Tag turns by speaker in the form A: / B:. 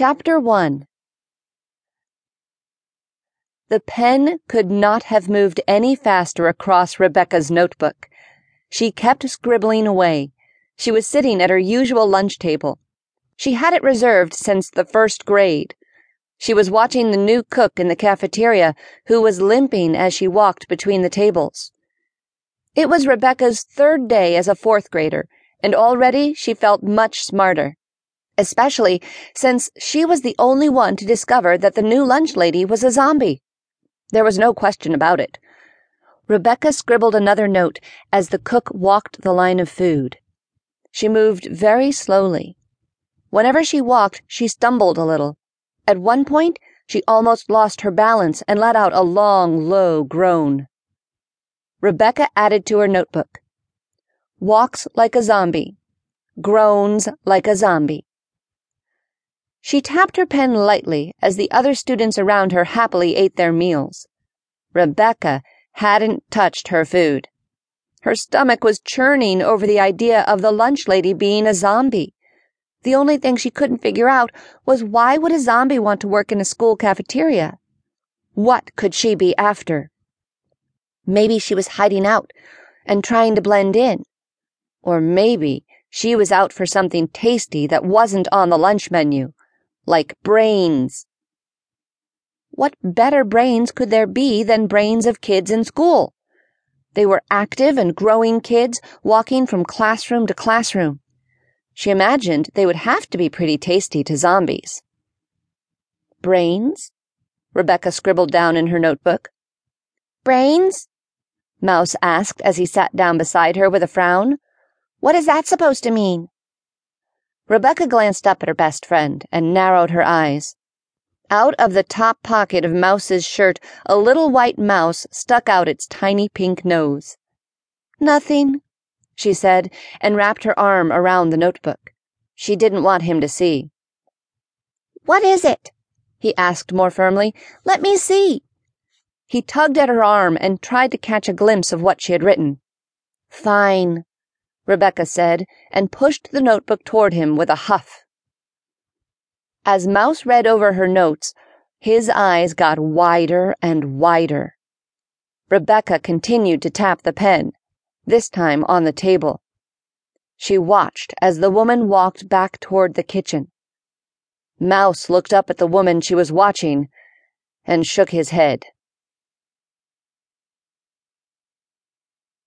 A: Chapter 1 The pen could not have moved any faster across Rebekah's notebook. She kept scribbling away. She was sitting at her usual lunch table. She had it reserved since the first grade. She was watching the new cook in the cafeteria, who was limping as she walked between the tables. It was Rebekah's third day as a fourth grader, and already she felt much smarter especially since she was the only one to discover that the new lunch lady was a zombie. There was no question about it. Rebekah scribbled another note as the cook walked the line of food. She moved very slowly. Whenever she walked, she stumbled a little. At one point, she almost lost her balance and let out a long, low groan. Rebekah added to her notebook. Walks like a zombie. Groans like a zombie. She tapped her pen lightly as the other students around her happily ate their meals. Rebekah hadn't touched her food. Her stomach was churning over the idea of the lunch lady being a zombie. The only thing she couldn't figure out was why would a zombie want to work in a school cafeteria? What could she be after? Maybe she was hiding out and trying to blend in. Or maybe she was out for something tasty that wasn't on the lunch menu like brains. What better brains could there be than brains of kids in school? They were active and growing kids walking from classroom to classroom. She imagined they would have to be pretty tasty to zombies. Brains? Rebekah scribbled down in her notebook. Brains? Mouse asked as he sat down beside her with a frown. What is that supposed to mean? Rebekah glanced up at her best friend and narrowed her eyes. Out of the top pocket of Mouse's shirt, a little white mouse stuck out its tiny pink nose. Nothing, she said, and wrapped her arm around the notebook. She didn't want him to see. What is it? he asked more firmly. Let me see. He tugged at her arm and tried to catch a glimpse of what she had written. Fine, Rebekah said, and pushed the notebook toward him with a huff. As Mouse read over her notes, his eyes got wider and wider. Rebekah continued to tap the pen, this time on the table. She watched as the woman walked back toward the kitchen. Mouse looked up at the woman she was watching and shook his head.